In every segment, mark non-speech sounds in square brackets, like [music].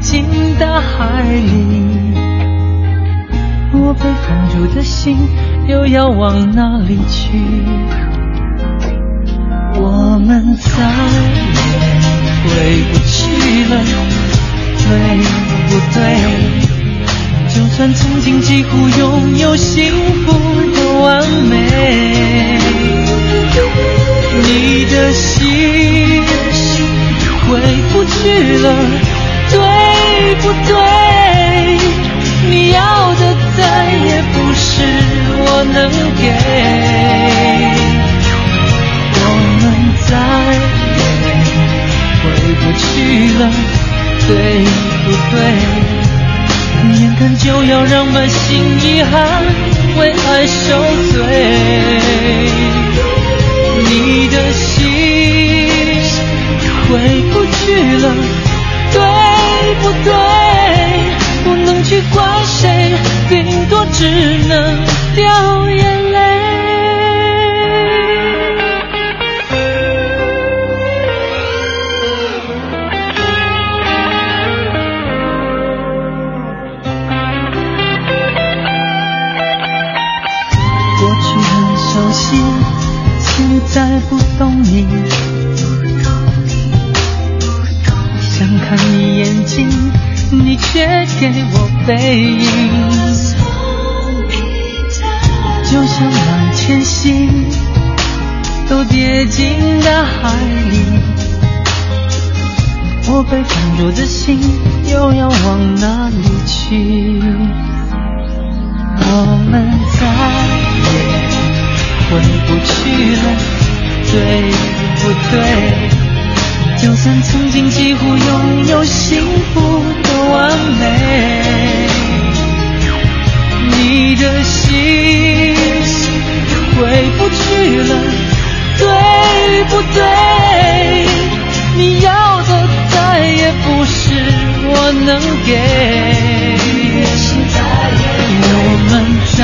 进大海里，我被放逐的心又要往哪里去？我们再也回不去了，对不对？就算曾经几乎拥有幸福的完美，你的心回不去了。不对？你要的再也不是我能给，我们再也回不去了，对不对？眼看就要让满心遗憾为爱受罪，你的心回不去了。对不对？不能去怪谁，顶多只能掉眼泪。过去很熟悉，现在不懂你。看你眼睛，你却给我背影，就像满天星都跌进大海里，我被放逐的心又要往哪里去？我们再也回不去了，对不对？就算曾经几乎拥有幸福的完美，你的心回不去了，对不对？你要的再也不是我能给，我们再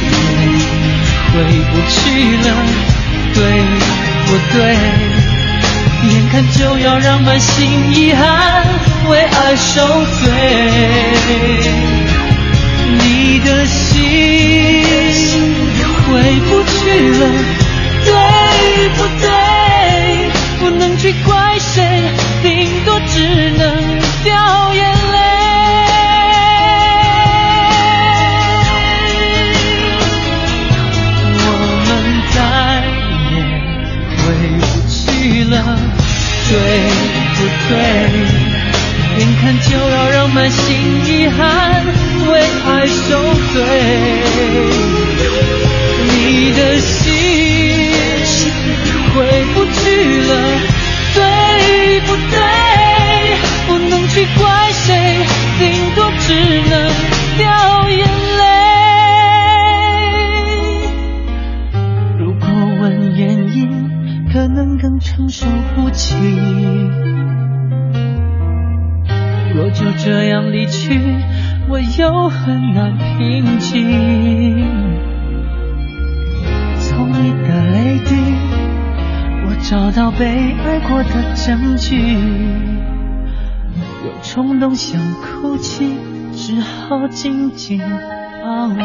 也回不去了，对不对？就要让满心遗憾为爱受罪，你的心回不去了，对不看就要让满心遗憾为爱受罪，你的心我很难平静。从你的泪滴，我找到被爱过的证据。有冲动想哭泣，只好紧紧抱你。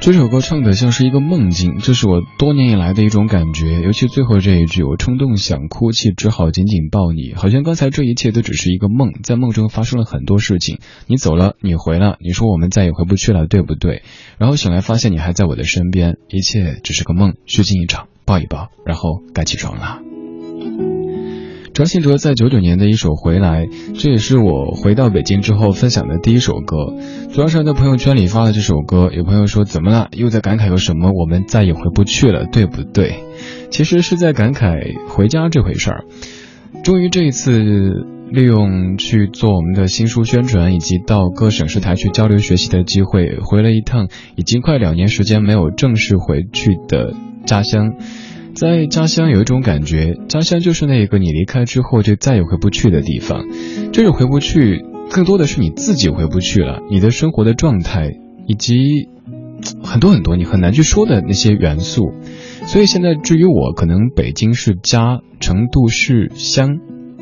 这首歌唱的像是一个梦境，这是我多年以来的一种感觉。尤其最后这一句，我冲动想哭泣，只好紧紧抱你。好像刚才这一切都只是一个梦，在梦中发生了很多事情。你走了，你回了，你说我们再也回不去了，对不对？然后醒来发现你还在我的身边，一切只是个梦，虚惊一场，抱一抱，然后该起床了。张信哲在九九年的一首《回来》，这也是我回到北京之后分享的第一首歌。昨天在朋友圈里发了这首歌，有朋友说怎么了？又在感慨有什么？我们再也回不去了，对不对？其实是在感慨回家这回事儿。终于这一次，利用去做我们的新书宣传，以及到各省市台去交流学习的机会，回了一趟已经快两年时间没有正式回去的家乡。在家乡有一种感觉，家乡就是那个你离开之后就再也回不去的地方。这种回不去，更多的是你自己回不去了，你的生活的状态，以及很多很多你很难去说的那些元素。所以现在至于我，可能北京是家，成都是乡，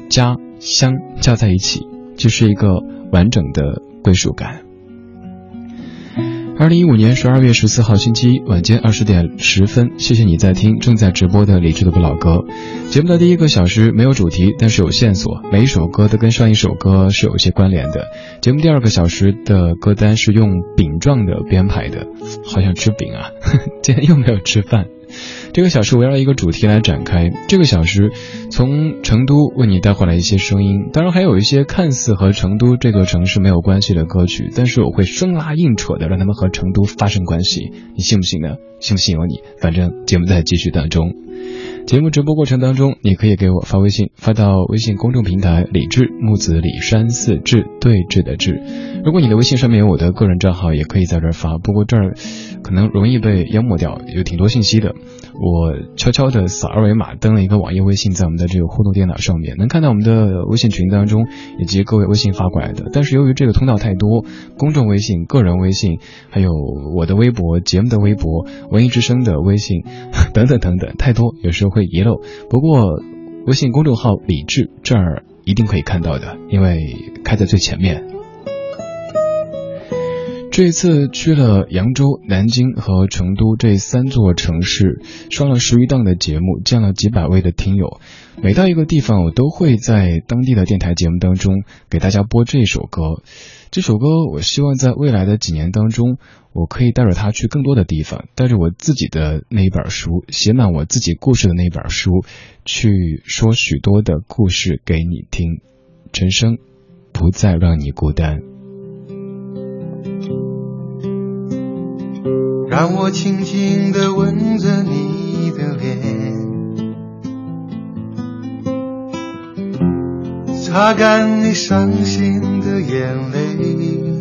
家乡加在一起，就是一个完整的归属感。二零一五年十二月十四号星期一晚间二十点十分，谢谢你在听正在直播的李智的不老歌。节目的第一个小时没有主题，但是有线索，每一首歌都跟上一首歌是有一些关联的。节目第二个小时的歌单是用饼状的编排的，好想吃饼啊！[laughs] 今天又没有吃饭。这个小时围绕一个主题来展开。这个小时从成都为你带回来一些声音，当然还有一些看似和成都这座城市没有关系的歌曲，但是我会生拉硬扯的让他们和成都发生关系。你信不信呢？信不信由你。反正节目在继续当中。节目直播过程当中，你可以给我发微信，发到微信公众平台“李志木子李山寺志对峙的志”。如果你的微信上面有我的个人账号，也可以在这儿发。不过这儿可能容易被淹没掉，有挺多信息的。我悄悄的扫二维码登了一个网页微信，在我们的这个互动电脑上面，能看到我们的微信群当中以及各位微信发过来的。但是由于这个通道太多，公众微信、个人微信，还有我的微博、节目的微博、文艺之声的微信 [laughs] 等等等等，太多，有时候。会遗漏，不过微信公众号李智这儿一定可以看到的，因为开在最前面。这一次去了扬州、南京和成都这三座城市，上了十余档的节目，见了几百位的听友。每到一个地方，我都会在当地的电台节目当中给大家播这首歌。这首歌，我希望在未来的几年当中，我可以带着它去更多的地方，带着我自己的那一本书，写满我自己故事的那本书，去说许多的故事给你听。陈升，不再让你孤单。让我轻轻地吻着你的脸，擦干你伤心的眼泪，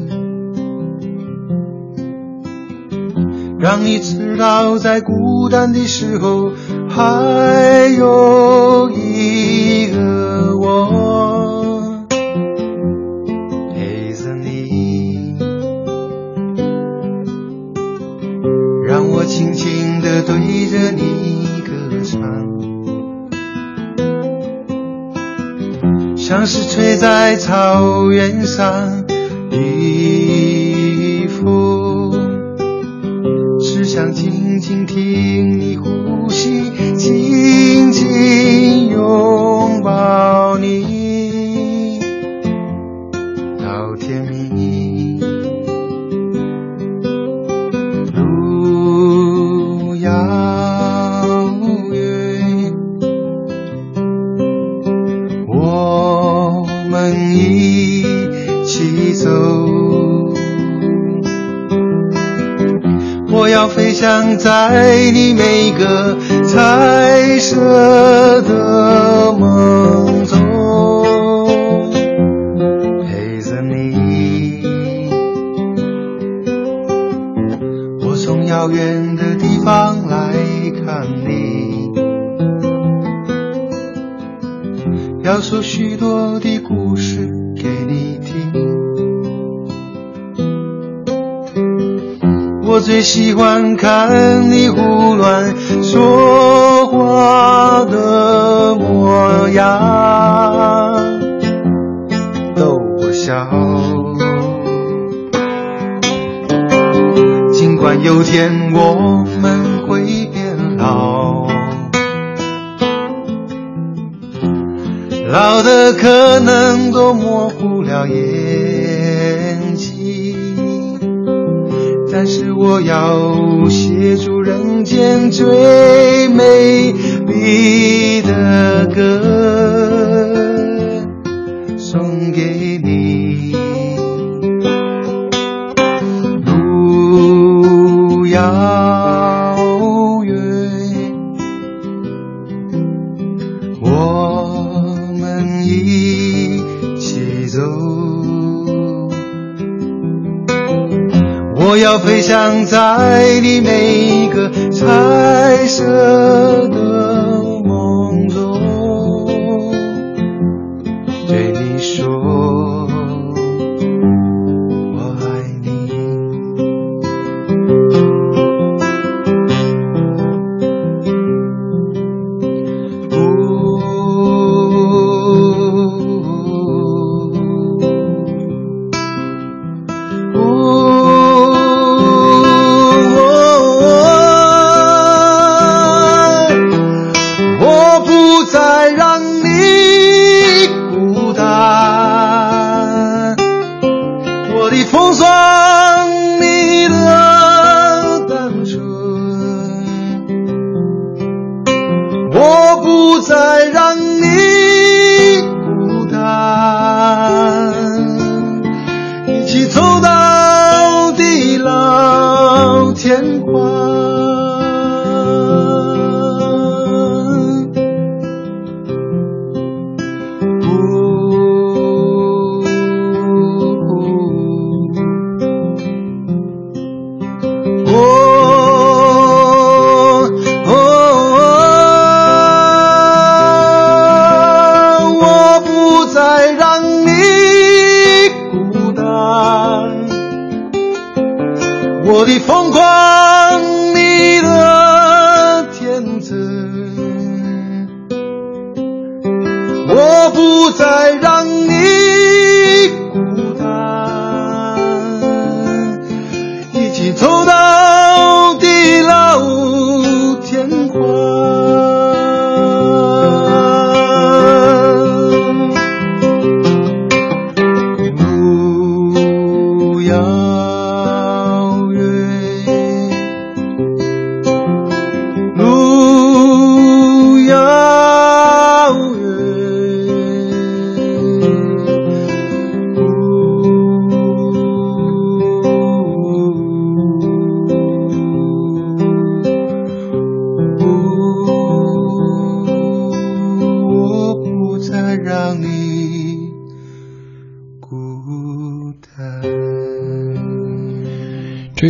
让你知道在孤单的时候还有一个我陪着你。让我。轻轻地对着你歌唱，像是吹在草原上静在你眉我最喜欢看你胡乱说话的模样，逗我笑。尽管。有天我们会变老，老的可能都模糊了眼但是我要写出人间最美丽的歌，藏在你每一个彩色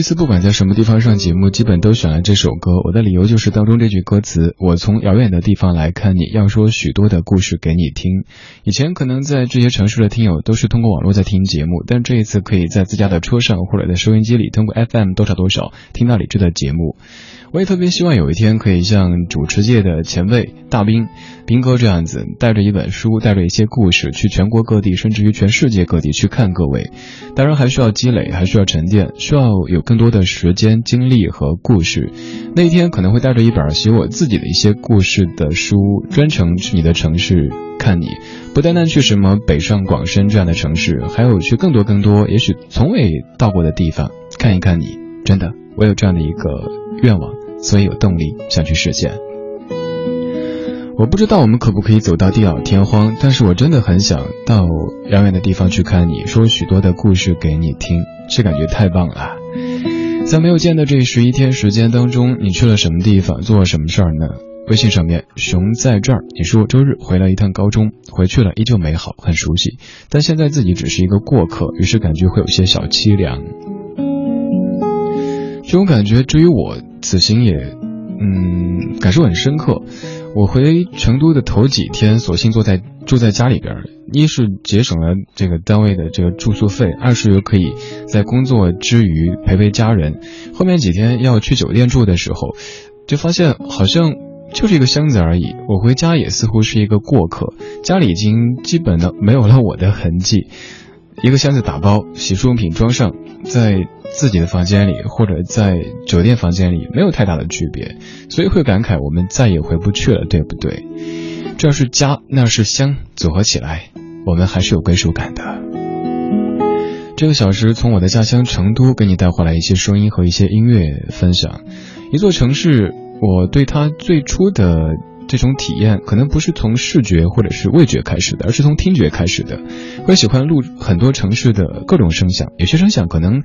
次不管在什么地方上节目，基本都选了这首歌。我的理由就是当中这句歌词：“我从遥远的地方来看你，要说许多的故事给你听。”以前可能在这些城市的听友都是通过网络在听节目，但这一次可以在自家的车上或者在收音机里，通过 FM 多少多少听到李志的节目。我也特别希望有一天可以像主持界的前辈大兵兵哥这样子，带着一本书，带着一些故事，去全国各地，甚至于全世界各地去看各位。当然还需要积累，还需要沉淀，需要有更更多的时间、精力和故事。那一天可能会带着一本写我自己的一些故事的书，专程去你的城市看你。不单单去什么北上广深这样的城市，还有去更多更多，也许从未到过的地方看一看你。真的，我有这样的一个愿望，所以有动力想去实现。我不知道我们可不可以走到地老天荒，但是我真的很想到遥远的地方去看你，说许多的故事给你听，这感觉太棒了。在没有见的这十一天时间当中，你去了什么地方，做了什么事儿呢？微信上面，熊在这儿，你说周日回来一趟高中，回去了依旧美好，很熟悉，但现在自己只是一个过客，于是感觉会有些小凄凉。这种感觉，至于我，此行也，嗯，感受很深刻。我回成都的头几天，索性坐在住在家里边，一是节省了这个单位的这个住宿费，二是又可以在工作之余陪陪家人。后面几天要去酒店住的时候，就发现好像就是一个箱子而已。我回家也似乎是一个过客，家里已经基本的没有了我的痕迹。一个箱子打包，洗漱用品装上，在自己的房间里，或者在酒店房间里，没有太大的区别，所以会感慨我们再也回不去了，对不对？这是家，那是乡，组合起来，我们还是有归属感的。这个小时从我的家乡成都给你带回来一些声音和一些音乐分享。一座城市，我对它最初的这种体验，可能不是从视觉或者是味觉开始的，而是从听觉开始的。会喜欢录很多城市的各种声响，有些声响可能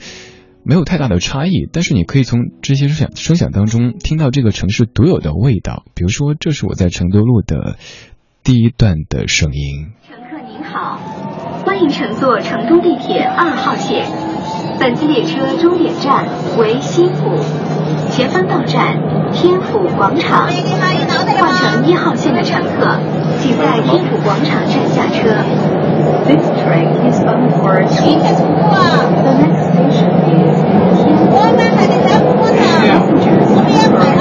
没有太大的差异，但是你可以从这些声响声响当中听到这个城市独有的味道。比如说，这是我在成都路的第一段的声音。乘客您好。欢迎乘坐成都地铁二号线，本次列车终点站为西府，前方到站天府广场。换乘一号线的乘客，请在天府广场站下车。This train is bound for. The next station is 天府。我们还得在浦上，我们也买了。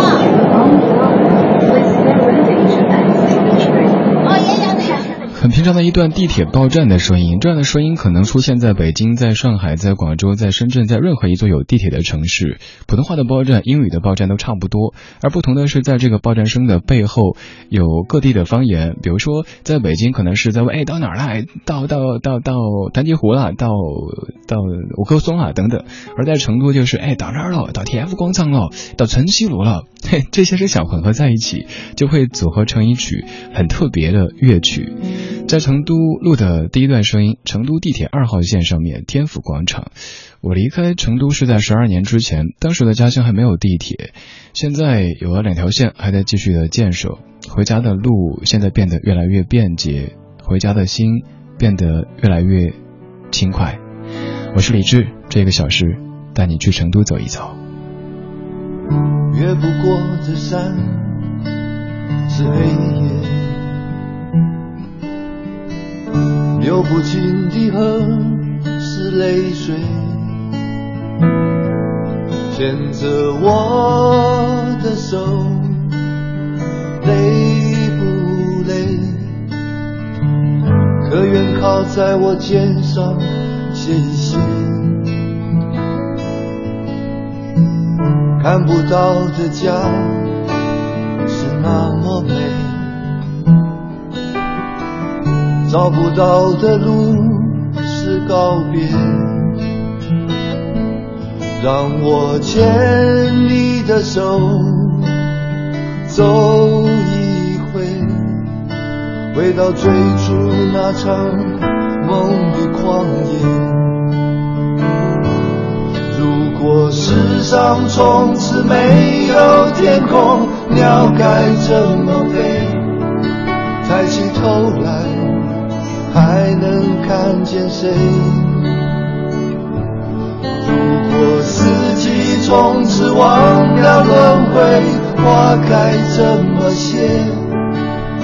With the reservation at the train. 哦，也想很平常的一段地铁报站的声音，这样的声音可能出现在北京、在上海、在广州、在深圳，在任何一座有地铁的城市。普通话的报站、英语的报站都差不多，而不同的是，在这个报站声的背后有各地的方言。比如说，在北京可能是在问：“哎，到哪儿了？到到到到丹鸡湖了？到到五棵松了？等等。”而在成都就是：“哎，到哪儿了？到 TF 广场了？到春熙路了？”嘿，这些声响混合在一起，就会组合成一曲很特别的乐曲。在成都录的第一段声音，成都地铁二号线上面天府广场。我离开成都是在十二年之前，当时的家乡还没有地铁，现在有了两条线，还在继续的建设。回家的路现在变得越来越便捷，回家的心变得越来越轻快。我是李志，这个小时带你去成都走一走。越不过这山是黑夜。流不尽的河是泪水，牵着我的手，累不累？可愿靠在我肩上歇一歇？看不到的家是那么美。找不到的路是告别，让我牵你的手走一回，回到最初那场梦的旷野。如果世上从此没有天空，鸟该怎么飞？抬起头来。还能看见谁？如果四季从此忘了轮回，花开怎么谢？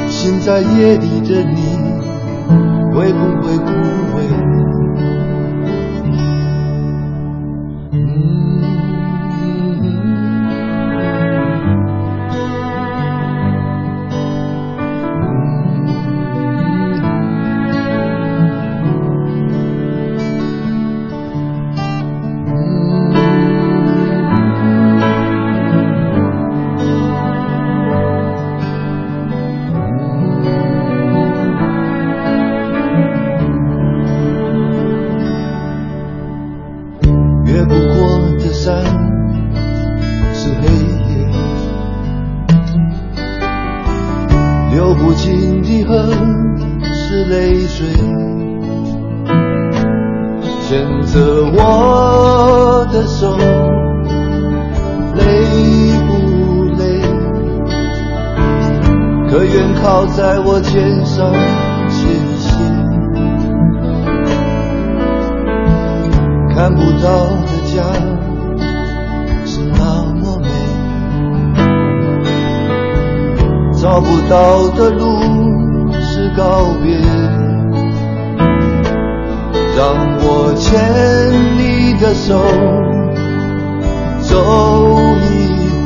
心在夜里的你，会不会枯萎？牵着我的手，累不累？可愿靠在我肩上歇歇？看不到的家是那么美，找不到的路是告别。让我牵你的手走一回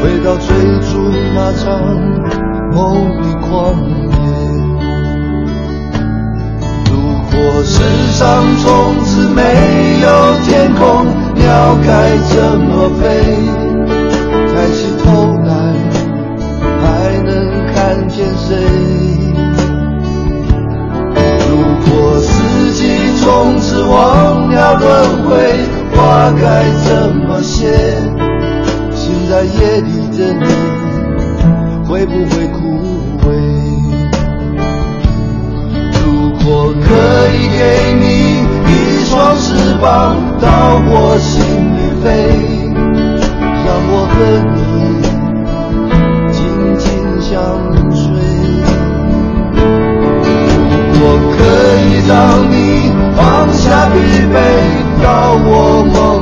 回到最初那张梦的旷野。如果世上从此没有天空鸟该怎么飞？抬起头来还能看见谁？从此忘了轮回，花该怎么谢？醒在夜里的你，会不会枯萎？如果可以给你一双翅膀，到我心里飞，让我和你紧紧相随。我可以让你放下疲惫，到我梦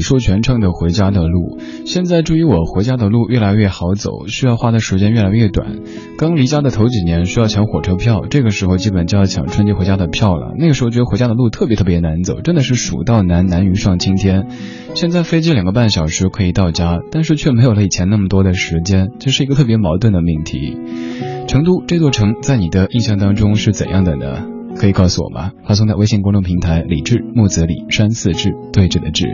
李寿全唱的《回家的路》，现在注意我回家的路越来越好走，需要花的时间越来越短。刚离家的头几年需要抢火车票，这个时候基本就要抢春节回家的票了。那个时候觉得回家的路特别特别难走，真的是蜀道难，难于上青天。现在飞机两个半小时可以到家，但是却没有了以前那么多的时间，这是一个特别矛盾的命题。成都这座城在你的印象当中是怎样的呢？可以告诉我吗？发送在微信公众平台“李志木子李山四志对峙的志”。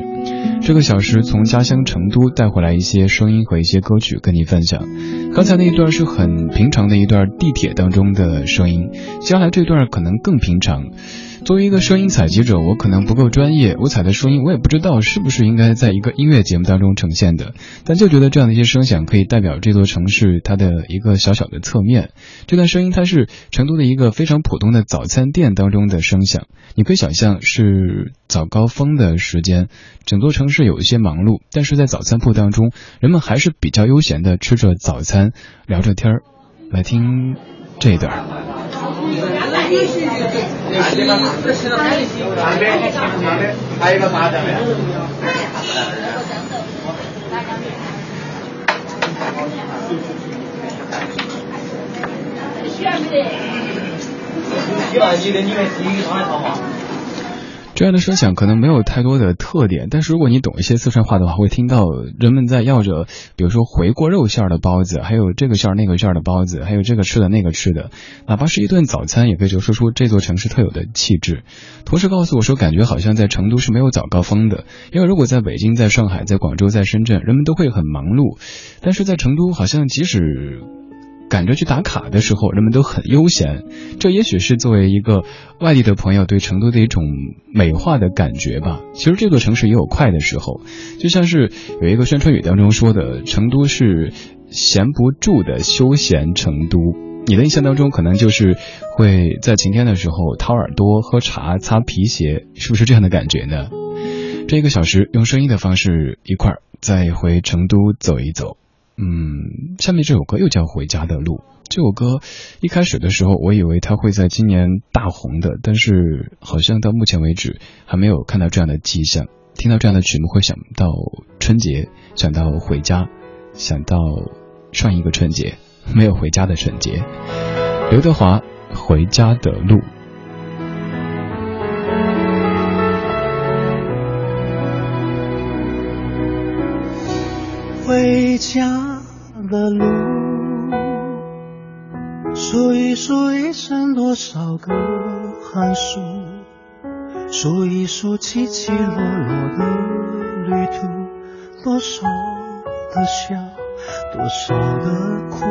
这个小时从家乡成都带回来一些声音和一些歌曲跟你分享。刚才那一段是很平常的一段地铁当中的声音，接下来这段可能更平常。作为一个声音采集者，我可能不够专业，我采的声音我也不知道是不是应该在一个音乐节目当中呈现的，但就觉得这样的一些声响可以代表这座城市它的一个小小的侧面。这段声音它是成都的一个非常普通的早餐店当中的声响，你可以想象是早高峰的时间，整座城市有一些忙碌，但是在早餐铺当中，人们还是比较悠闲的吃着早餐，聊着天儿。来听这一段。西，西，西，西，西。来，来，来一个三张的。你那，你那里？面是有一张的，好吗？这样的声响可能没有太多的特点，但是如果你懂一些四川话的话，会听到人们在要着，比如说回锅肉馅儿的包子，还有这个馅儿那个馅儿的包子，还有这个吃的那个吃的，哪怕是一顿早餐，也可以就说出这座城市特有的气质。同时告诉我说，感觉好像在成都是没有早高峰的，因为如果在北京、在上海、在广州、在深圳，人们都会很忙碌，但是在成都好像即使。赶着去打卡的时候，人们都很悠闲。这也许是作为一个外地的朋友对成都的一种美化的感觉吧。其实这座城市也有快的时候，就像是有一个宣传语当中说的：“成都是闲不住的休闲成都。”你的印象当中可能就是会在晴天的时候掏耳朵、喝茶、擦皮鞋，是不是这样的感觉呢？这一个小时用声音的方式一块儿再回成都走一走。嗯，下面这首歌又叫《回家的路》。这首歌一开始的时候，我以为它会在今年大红的，但是好像到目前为止还没有看到这样的迹象。听到这样的曲目，会想到春节，想到回家，想到上一个春节没有回家的春节。刘德华《回家的路》。回家的路，数一数一生多少个寒暑，数一数起起落落的旅途，多少的笑，多少的苦。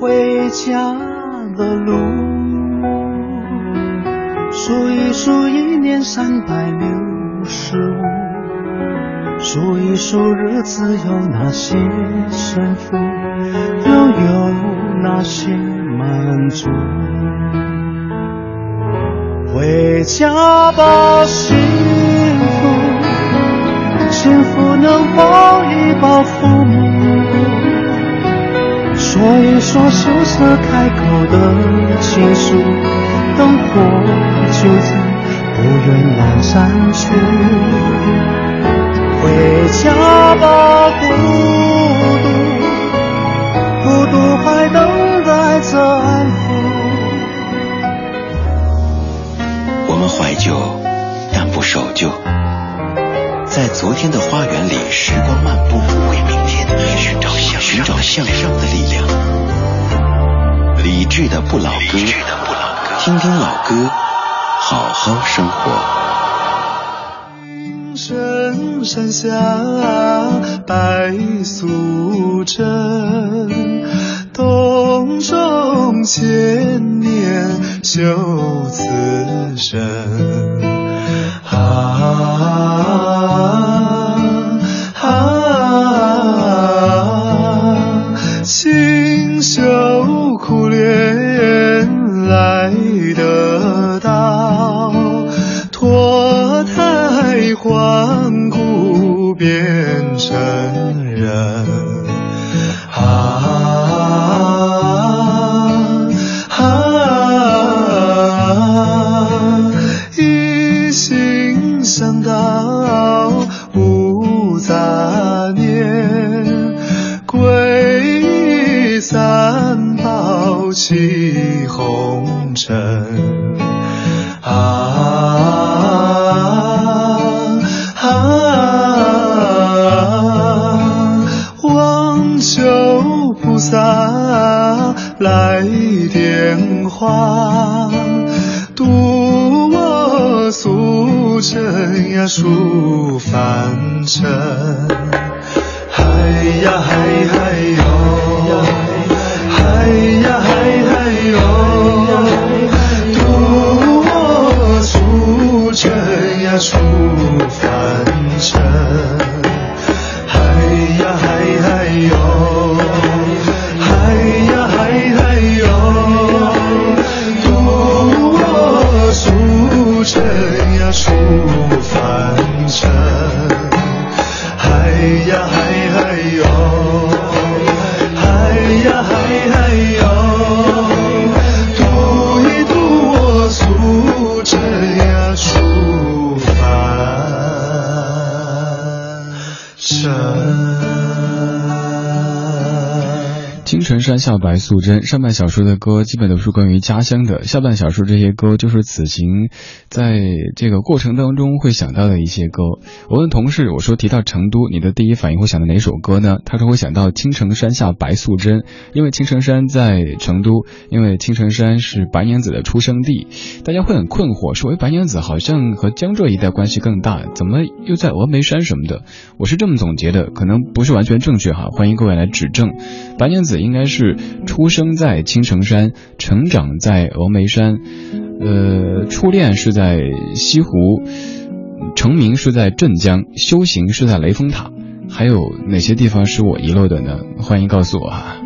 回家的路，数一数一年三百六十五。数一数日子有哪些胜负，又有哪些满足？回家吧，幸福，幸福能抱一抱父母，说一说羞涩开口的情书，灯火就在不远阑珊处。回家吧，孤独，孤独还等待着安抚。我们怀旧，但不守旧。在昨天的花园里，时光漫步，为明天寻找向寻找向上的力量。理智的不老歌，听听老歌，好好生活。山下，白素贞，洞中千年修此身。啊，俗尘呀出凡尘。嗨呀嗨嗨哟，嗨呀嗨嗨哟，渡我俗尘呀出凡尘。嗨呀嗨嗨哟，凡尘。嗨呀嗨嗨哟，嗨呀嗨嗨哟，渡一渡我俗尘呀出凡尘。青城山下白素贞，上半小说的歌基本都是关于家乡的，下半小说这些歌就是此行在这个过程当中会想到的一些歌。我问同事，我说提到成都，你的第一反应会想到哪首歌呢？他说会想到青城山下白素贞，因为青城山在成都，因为青城山是白娘子的出生地。大家会很困惑，说哎，白娘子好像和江浙一带关系更大，怎么又在峨眉山什么的？我是这么总结的，可能不是完全正确哈，欢迎各位来指正。白娘子应该是出生在青城山，成长在峨眉山，呃，初恋是在西湖，成名是在镇江，修行是在雷峰塔。还有哪些地方是我遗漏的呢？欢迎告诉我哈。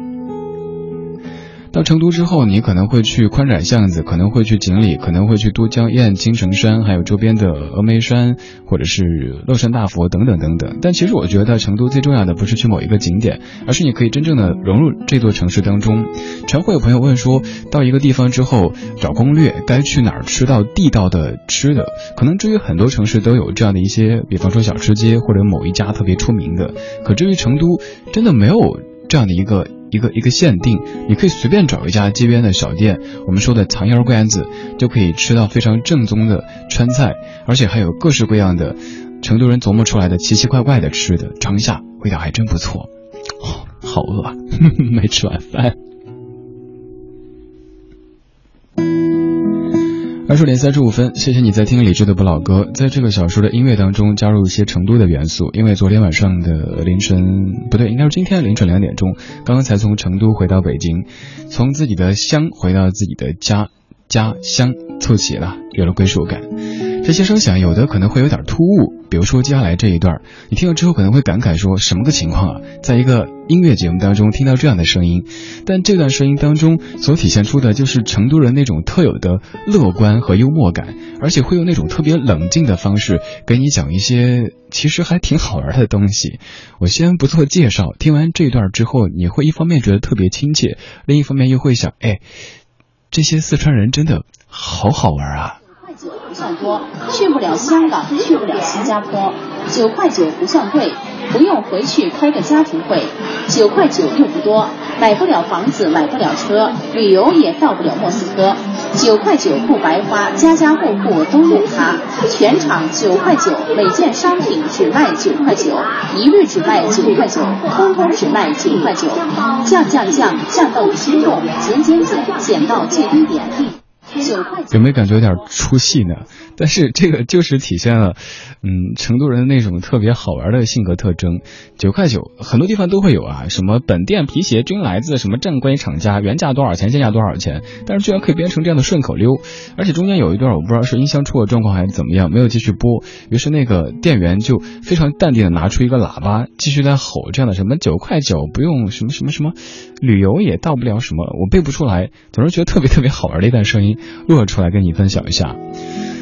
到成都之后，你可能会去宽窄巷子，可能会去锦里，可能会去都江堰、青城山，还有周边的峨眉山，或者是乐山大佛等等等等。但其实我觉得成都最重要的不是去某一个景点，而是你可以真正的融入这座城市当中。常会有朋友问说，到一个地方之后找攻略，该去哪儿吃到地道的吃的？可能至于很多城市都有这样的一些，比方说小吃街或者某一家特别出名的。可至于成都，真的没有这样的一个。一个一个限定，你可以随便找一家街边的小店，我们说的藏腰馆子，就可以吃到非常正宗的川菜，而且还有各式各样的成都人琢磨出来的奇奇怪怪的吃的，尝一下味道还真不错。哦，[laughs] 好饿，[laughs] 没吃晚饭。二十点三十五分，谢谢你在听李志的不老歌，在这个小说的音乐当中加入一些成都的元素，因为昨天晚上的凌晨不对，应该是今天凌晨两点钟，刚刚才从成都回到北京，从自己的乡回到自己的家家乡，凑齐了，有了归属感。这些声响有的可能会有点突兀，比如说接下来这一段，你听了之后可能会感慨说什么个情况啊？在一个音乐节目当中听到这样的声音，但这段声音当中所体现出的就是成都人那种特有的乐观和幽默感，而且会用那种特别冷静的方式给你讲一些其实还挺好玩的东西。我先不做介绍，听完这段之后，你会一方面觉得特别亲切，另一方面又会想，哎，这些四川人真的好好玩啊。算多，去不了香港，去不了新加坡，九块九不算贵，不用回去开个家庭会，九块九又不多，买不了房子，买不了车，旅游也到不了莫斯科，九块九不白花，家家户户都用它，全场九块九，每件商品只卖九块九，一律只卖九块九，通通只卖九块九，降降降，降到你心动，减减减，减到最低点。有没有感觉有点出戏呢？但是这个就是体现了，嗯，成都人那种特别好玩的性格特征。九块九，很多地方都会有啊，什么本店皮鞋均来自什么正规厂家，原价多少钱，现价多少钱，但是居然可以编成这样的顺口溜。而且中间有一段我不知道是音箱出了状况还是怎么样，没有继续播。于是那个店员就非常淡定的拿出一个喇叭，继续在吼这样的什么九块九不用什么什么什么，旅游也到不了什么，我背不出来，总是觉得特别特别好玩的一段声音。录了出来跟你分享一下，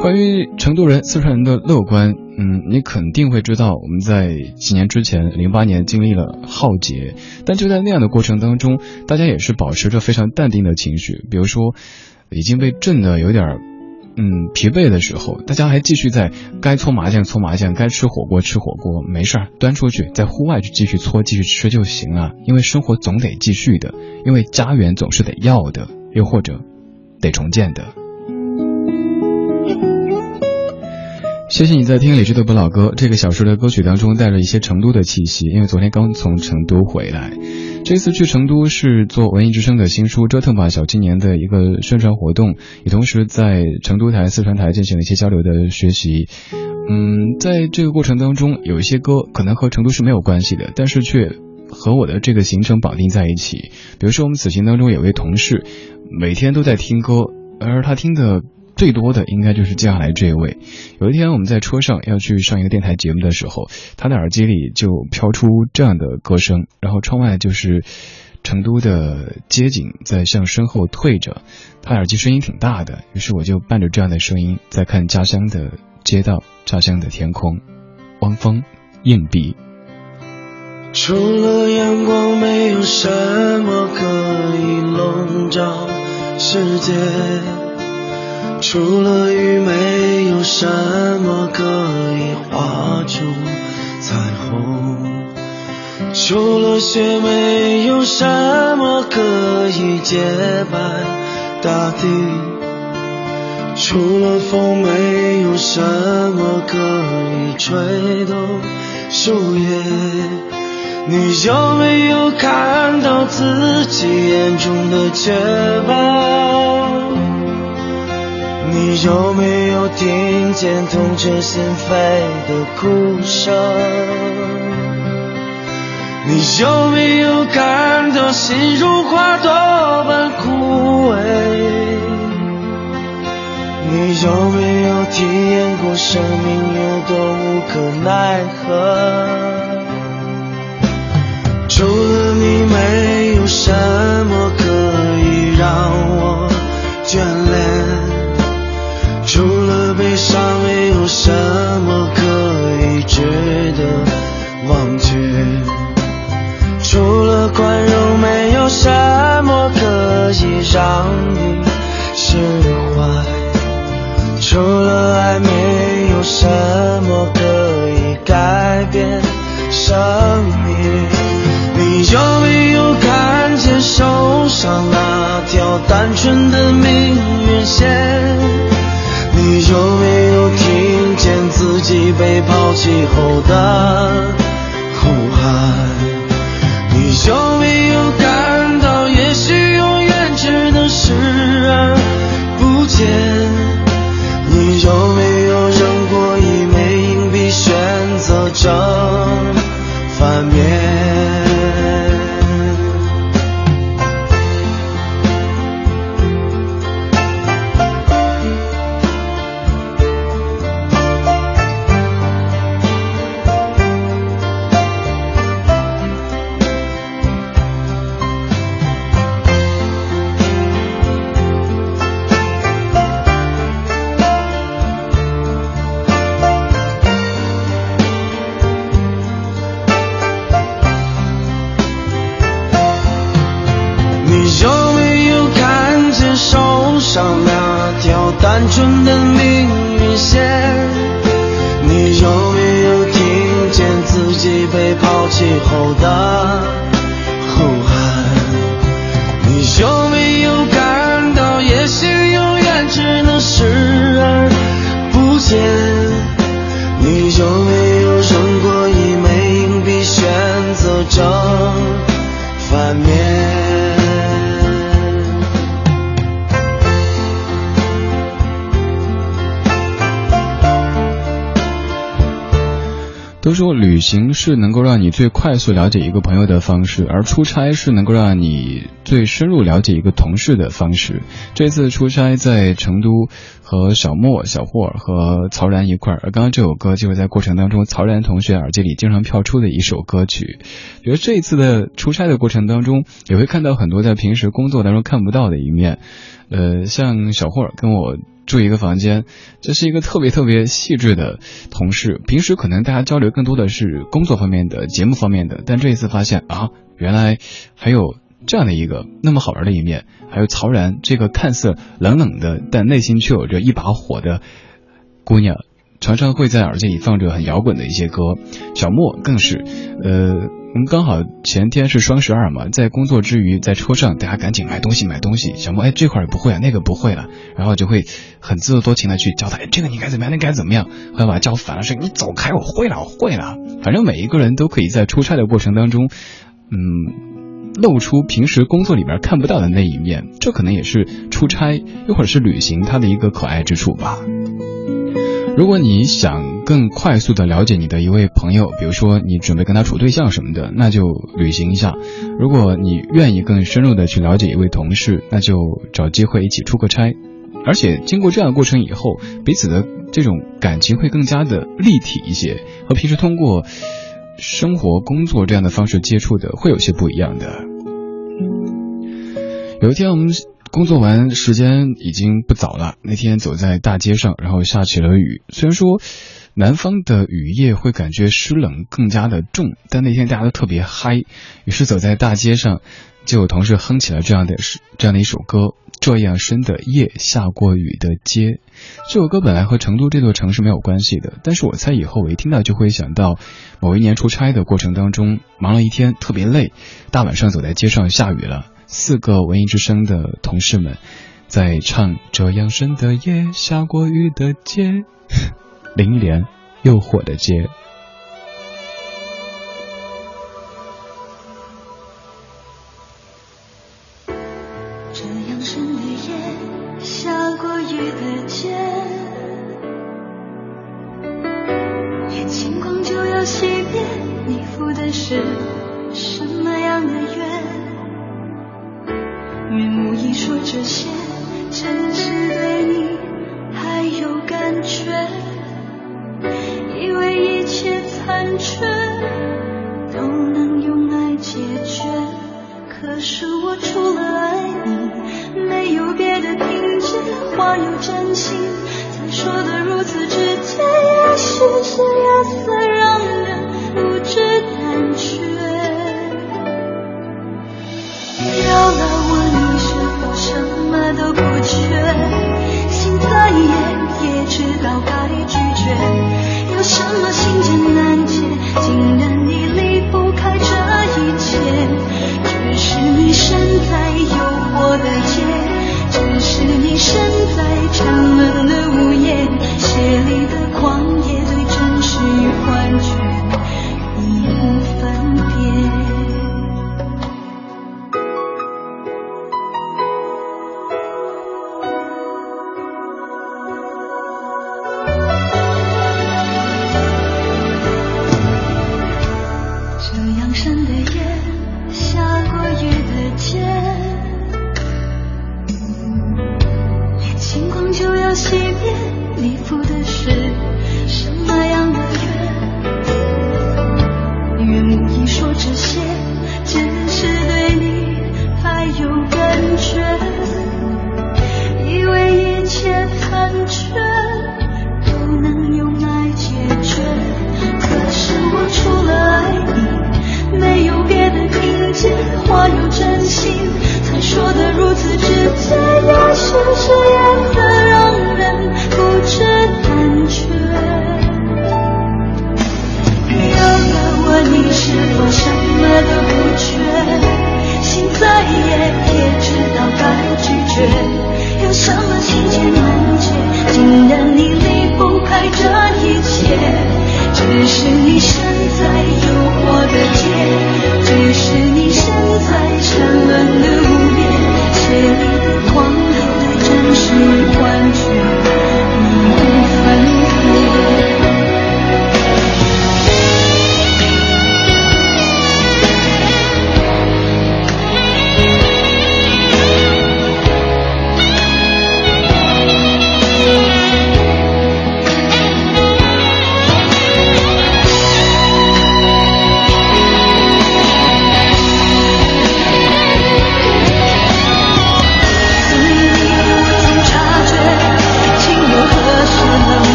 关于成都人、四川人的乐观，嗯，你肯定会知道，我们在几年之前，零八年经历了浩劫，但就在那样的过程当中，大家也是保持着非常淡定的情绪。比如说，已经被震的有点，嗯，疲惫的时候，大家还继续在该搓麻将搓麻将，该吃火锅吃火锅，没事儿，端出去在户外去继续搓继续吃就行了，因为生活总得继续的，因为家园总是得要的，又或者。得重建的。谢谢你在听李志的不老歌这个小时的歌曲当中带着一些成都的气息，因为昨天刚从成都回来，这次去成都是做文艺之声的新书《折腾吧小青年》的一个宣传活动，也同时在成都台、四川台进行了一些交流的学习。嗯，在这个过程当中，有一些歌可能和成都是没有关系的，但是却和我的这个行程绑定在一起。比如说，我们此行当中有位同事。每天都在听歌，而他听的最多的应该就是接下来这位。有一天我们在车上要去上一个电台节目的时候，他的耳机里就飘出这样的歌声，然后窗外就是成都的街景在向身后退着，他耳机声音挺大的，于是我就伴着这样的声音在看家乡的街道、家乡的天空。汪峰，硬币。除了阳光，没有什么可以笼罩世界；除了雨，没有什么可以画出彩虹；除了雪，没有什么可以洁白大地；除了风，没有什么可以吹动树叶。你有没有看到自己眼中的绝望？你有没有听见痛彻心扉的哭声？你有没有感到心如花朵般枯萎？你有没有体验过生命有多无可奈何？除了你，没有什么可以让我眷恋；上，没有什么可以值得忘却；除了宽容，没有什么可以让你释怀；除了爱，没有什么可以改变生命。你有没有看见手上那条单纯的命运线？你有没有听见自己被抛弃后的呼喊？你有没有感到，也许永远只能视而不见？是能够让你最快速了解一个朋友的方式，而出差是能够让你最深入了解一个同事的方式。这次出差在成都，和小莫、小霍尔和曹然一块儿。而刚刚这首歌就是在过程当中，曹然同学耳机里经常飘出的一首歌曲。觉得这一次的出差的过程当中，也会看到很多在平时工作当中看不到的一面。呃，像小霍尔跟我。住一个房间，这是一个特别特别细致的同事。平时可能大家交流更多的是工作方面的、节目方面的，但这一次发现啊，原来还有这样的一个那么好玩的一面。还有曹然这个看似冷冷的，但内心却有着一把火的姑娘，常常会在耳机里放着很摇滚的一些歌。小莫更是，呃。我们刚好前天是双十二嘛，在工作之余，在车上，大家赶紧买东西买东西。小莫，哎，这块儿不会啊，那个不会了，然后就会很自作多情的去教他，哎，这个你该怎么样，那该怎么样，后来把他教烦了，说你走开，我会了，我会了。反正每一个人都可以在出差的过程当中，嗯，露出平时工作里面看不到的那一面，这可能也是出差又或者是旅行它的一个可爱之处吧。如果你想更快速的了解你的一位朋友，比如说你准备跟他处对象什么的，那就旅行一下；如果你愿意更深入的去了解一位同事，那就找机会一起出个差。而且经过这样的过程以后，彼此的这种感情会更加的立体一些，和平时通过生活、工作这样的方式接触的会有些不一样的。有一天我们。工作完，时间已经不早了。那天走在大街上，然后下起了雨。虽然说南方的雨夜会感觉湿冷更加的重，但那天大家都特别嗨。于是走在大街上，就有同事哼起了这样的这样的一首歌：这样深的夜，下过雨的街。这首歌本来和成都这座城市没有关系的，但是我猜以后我一听到就会想到某一年出差的过程当中，忙了一天特别累，大晚上走在街上下雨了。四个文艺之声的同事们在唱这样深的夜下过雨的街，林忆莲诱惑的街。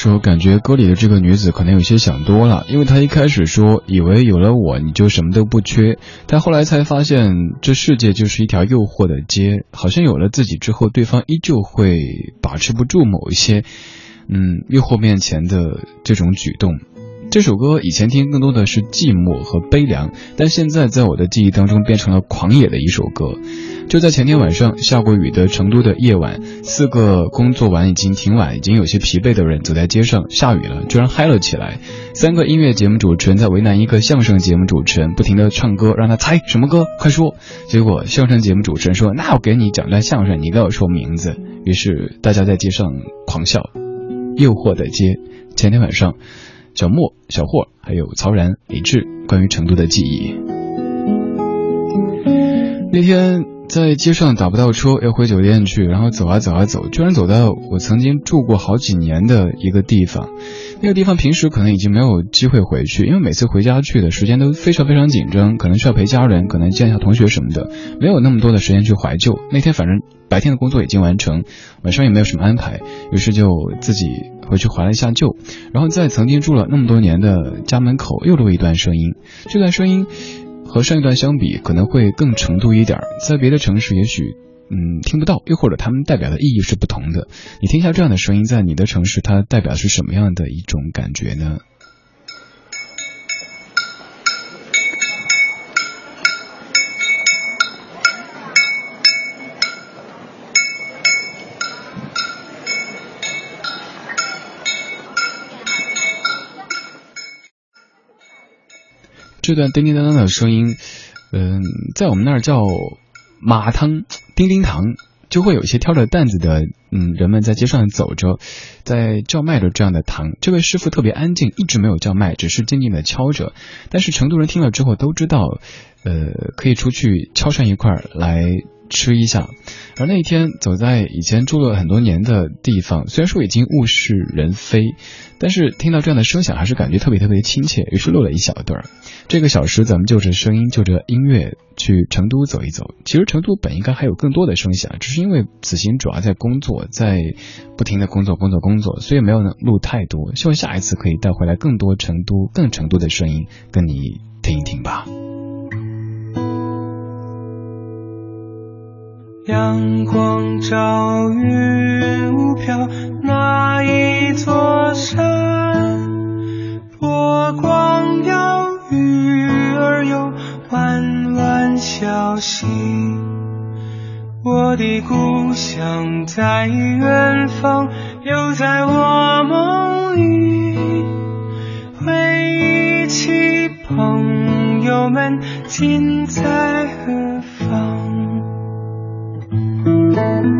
时候，感觉歌里的这个女子可能有些想多了，因为她一开始说以为有了我你就什么都不缺，但后来才发现这世界就是一条诱惑的街，好像有了自己之后，对方依旧会把持不住某一些，嗯，诱惑面前的这种举动。这首歌以前听更多的是寂寞和悲凉，但现在在我的记忆当中变成了狂野的一首歌。就在前天晚上下过雨的成都的夜晚，四个工作完已经挺晚、已经有些疲惫的人走在街上，下雨了，居然嗨了起来。三个音乐节目主持人在为难一个相声节目主持人，不停的唱歌，让他猜什么歌，快说。结果相声节目主持人说：“那我给你讲段相声，你给我说名字。”于是大家在街上狂笑。诱惑的街，前天晚上。小莫、小霍，还有曹然、李志，关于成都的记忆。那天在街上打不到车，要回酒店去，然后走啊走啊走，居然走到我曾经住过好几年的一个地方。那个地方平时可能已经没有机会回去，因为每次回家去的时间都非常非常紧张，可能需要陪家人，可能见一下同学什么的，没有那么多的时间去怀旧。那天反正白天的工作已经完成，晚上也没有什么安排，于是就自己回去怀了一下旧，然后在曾经住了那么多年的家门口又录一段声音。这段声音和上一段相比，可能会更程度一点，在别的城市也许。嗯，听不到，又或者他们代表的意义是不同的。你听一下这样的声音，在你的城市，它代表是什么样的一种感觉呢？这段叮叮当当的声音，嗯，在我们那儿叫马汤。叮叮糖就会有一些挑着担子的，嗯，人们在街上走着，在叫卖着这样的糖。这位师傅特别安静，一直没有叫卖，只是静静的敲着。但是成都人听了之后都知道，呃，可以出去敲上一块来吃一下。而那一天走在以前住了很多年的地方，虽然说已经物是人非，但是听到这样的声响还是感觉特别特别亲切，于是录了一小段。这个小时咱们就着声音，就着音乐去成都走一走。其实成都本应该还有更多的声响，只是因为此行主要在工作，在不停的工作工作工作，所以没有能录太多。希望下一次可以带回来更多成都、更成都的声音，跟你听一听吧。阳光照，云雾飘，那一座山，波光摇，鱼儿游，弯弯小溪。我的故乡在远方，又在我梦里。回忆起朋友们，今在何方？每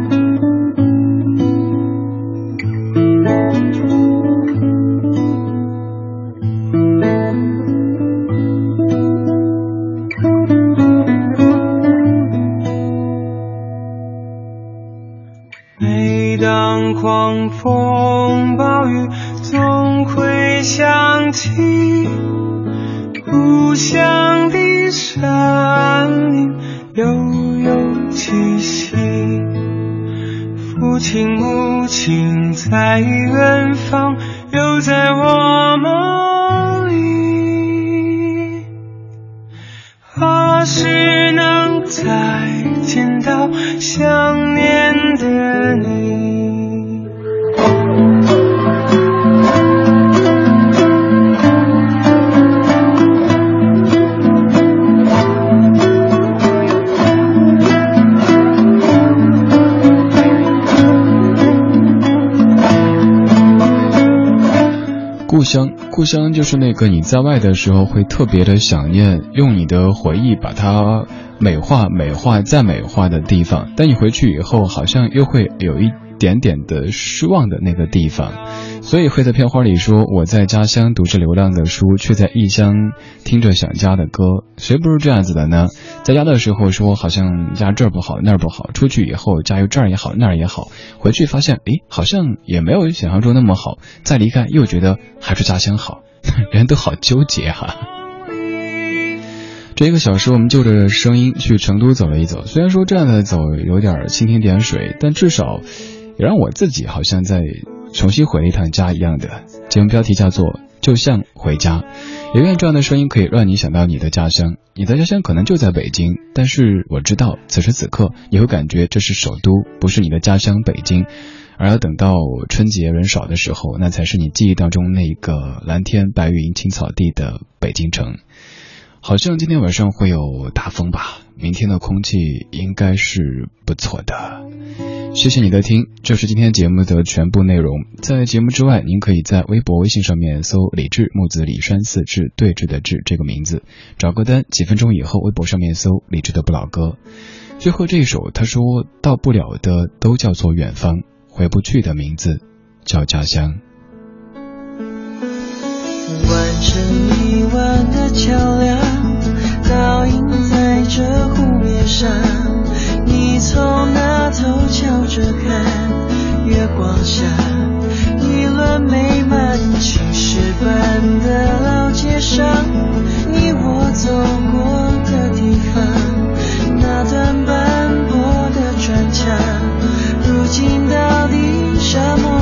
个你在外的时候会特别的想念，用你的回忆把它美化、美化再美化的地方。但你回去以后，好像又会有一点点的失望的那个地方。所以会在片花里说：“我在家乡读着流浪的书，却在异乡听着想家的歌。”谁不是这样子的呢？在家的时候说好像家这儿不好那儿不好，出去以后家又这儿也好那儿也好，回去发现诶好像也没有想象中那么好，再离开又觉得还是家乡好，[laughs] 人都好纠结哈、这一个小时，我们就着声音去成都走了一走。虽然说这样的走有点蜻蜓点水，但至少也让我自己好像在重新回了一趟家一样的。节目标题叫做《就像回家》，也愿这样的声音可以让你想到你的家乡。你的家乡可能就在北京，但是我知道此时此刻你会感觉这是首都，不是你的家乡北京。而要等到春节人少的时候，那才是你记忆当中那个蓝天白云青草地的北京城。好像今天晚上会有大风吧，明天的空气应该是不错的。谢谢你的听，这是今天节目的全部内容。在节目之外，您可以在微博、微信上面搜“李志木子李山四志对峙的志”这个名字，找歌单。几分钟以后，微博上面搜“李志的不老歌”。最后这一首，他说到不了的都叫做远方，回不去的名字叫家乡。完成一万个桥梁，倒映在这湖面上。你从那头瞧着看，月光下，一轮美满青石板的老街上，你我走过的地方，那段白什么？